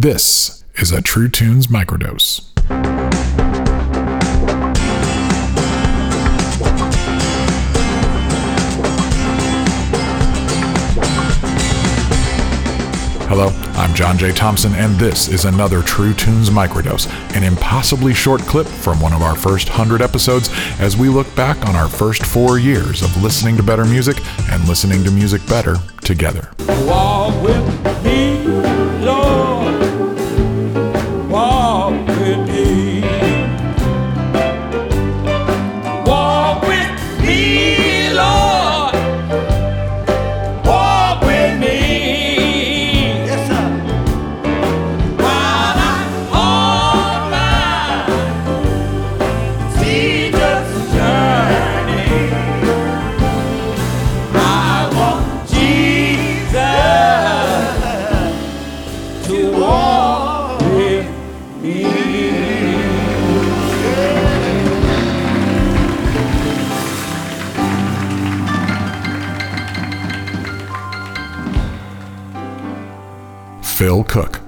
This is a True Tunes microdose. Hello, I'm John J. Thompson, and this is another True Tunes microdose, an impossibly short clip from one of our first 100 episodes as we look back on our first four years of listening to better music and listening to music better together. Phil Cook.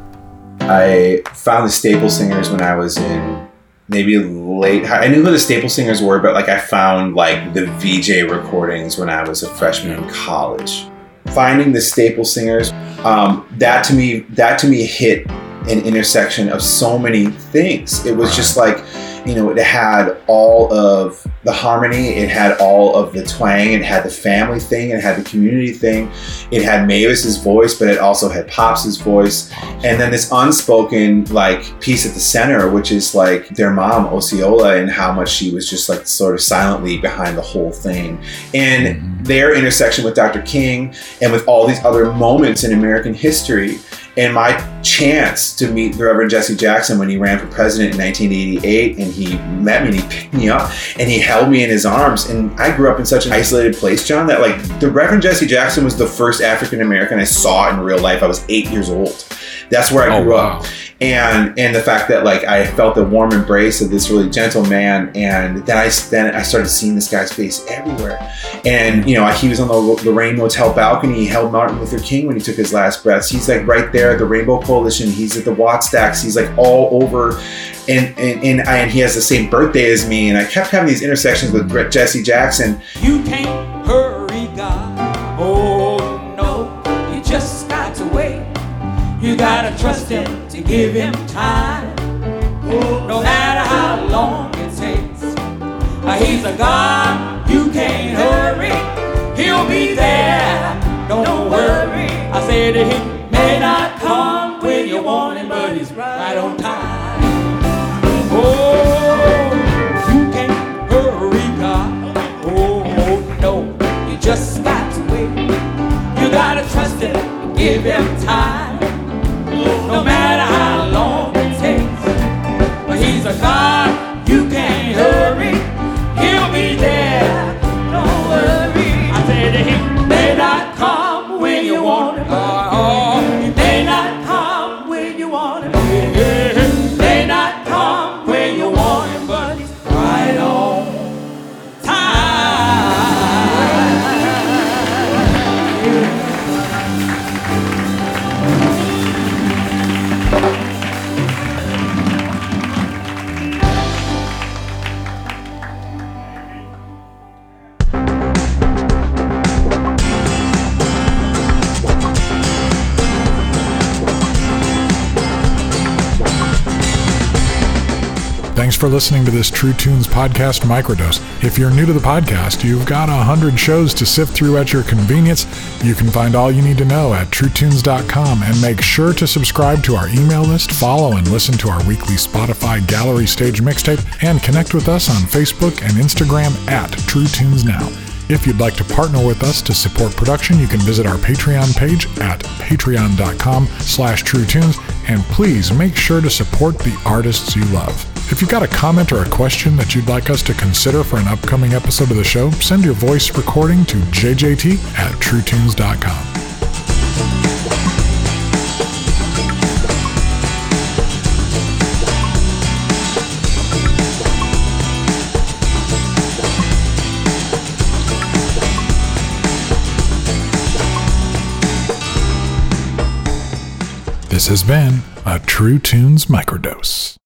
I found the Staple Singers when I was in maybe late. I knew who the Staple Singers were, but like I found like the Vee-Jay recordings when I was a freshman in college. Finding the Staple Singers, um, that to me, that to me hit an intersection of so many things. It was just like, you know, it had all of the harmony, it had all of the twang, it had the family thing, it had the community thing, it had Mavis's voice, but it also had Pops's voice, and then this unspoken like piece at the center, which is like their mom Oceola and how much she was just like sort of silently behind the whole thing, and mm-hmm. their intersection with Dr. King and with all these other moments in American history. And my chance to meet the Reverend Jesse Jackson when he ran for president in 1988, and he met me and he picked me up and he held me in his arms. And I grew up in such an isolated place, John, that like the Reverend Jesse Jackson was the first African American I saw in real life. I was eight years old. That's where I Oh, grew wow. up and and the fact that like I felt the warm embrace of this really gentle man, and then I then I started seeing this guy's face everywhere, and you know he was on the Lorraine Motel balcony. He held Martin Luther King when he took his last breaths. He's like right there at the Rainbow Coalition. He's at the Wattstax. He's like all over, and and and, I, and he has the same birthday as me. And I kept having these intersections with Jesse Jackson. You can't hurry God. Oh no, you just got to wait. You gotta trust Him to give Him time. No matter how long it takes. Uh, He's a God you can't hurry. He'll be there. Don't worry. I said to not Him, but He's right on time. Oh, you can't hurry, God. Oh, no, you just got to wait. You gotta trust Him, give Him time. No matter how long it takes. But He's a God Thanks for listening to this True Tunes podcast microdose. If you're new to the podcast, you've got a hundred shows to sift through at your convenience. You can find all you need to know at truetunes.com and make sure to subscribe to our email list, follow and listen to our weekly Spotify gallery stage mixtape, and connect with us on Facebook and Instagram at True Tunes Now. If you'd like to partner with us to support production, you can visit our Patreon page at patreon.com slash truetunes, and please make sure to support the artists you love. If you've got a comment or a question that you'd like us to consider for an upcoming episode of the show, send your voice recording to jjt at truetunes.com. This has been a True Tunes Microdose.